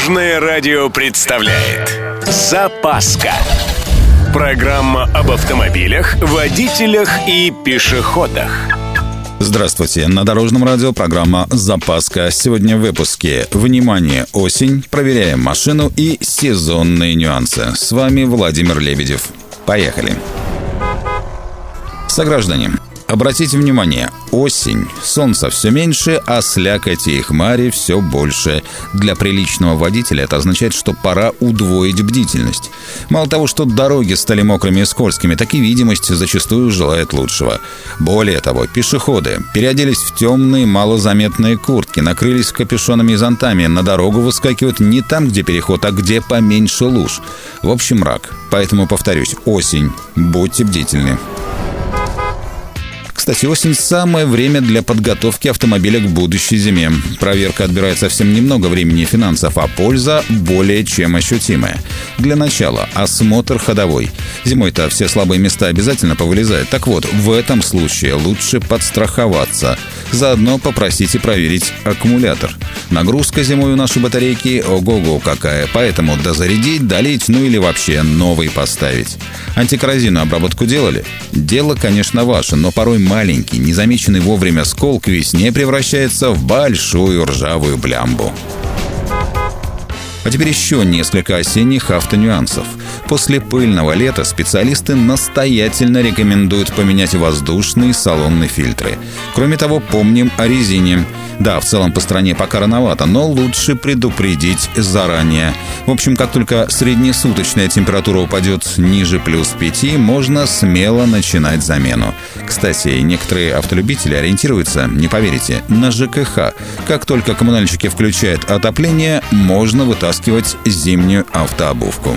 Дорожное радио представляет Запаска Программа об автомобилях, водителях и пешеходах Здравствуйте, на Дорожном радио программа «Запаска». Сегодня в выпуске «Внимание, осень», проверяем машину и сезонные нюансы. С вами Владимир Лебедев. Поехали. Сограждане, Обратите внимание, осень, солнца все меньше, а слякоти и хмари все больше. Для приличного водителя это означает, что пора удвоить бдительность. Мало того, что дороги стали мокрыми и скользкими, так и видимость зачастую желает лучшего. Более того, пешеходы переоделись в темные малозаметные куртки, накрылись капюшонами и зонтами, на дорогу выскакивают не там, где переход, а где поменьше луж. В общем, мрак. Поэтому, повторюсь, осень. Будьте бдительны. Кстати, осень – самое время для подготовки автомобиля к будущей зиме. Проверка отбирает совсем немного времени и финансов, а польза более чем ощутимая. Для начала – осмотр ходовой. Зимой-то все слабые места обязательно повылезают. Так вот, в этом случае лучше подстраховаться. Заодно попросите проверить аккумулятор. Нагрузка зимой у нашей батарейки ого-го какая, поэтому дозарядить, долить, ну или вообще новый поставить. Антикоррозийную обработку делали? Дело, конечно, ваше, но порой маленький, незамеченный вовремя скол к весне превращается в большую ржавую блямбу. А теперь еще несколько осенних автонюансов. После пыльного лета специалисты настоятельно рекомендуют поменять воздушные салонные фильтры. Кроме того, помним о резине. Да, в целом по стране пока рановато, но лучше предупредить заранее. В общем, как только среднесуточная температура упадет ниже плюс 5, можно смело начинать замену. Кстати, некоторые автолюбители ориентируются, не поверите, на ЖКХ. Как только коммунальщики включают отопление, можно вытаскивать зимнюю автообувку.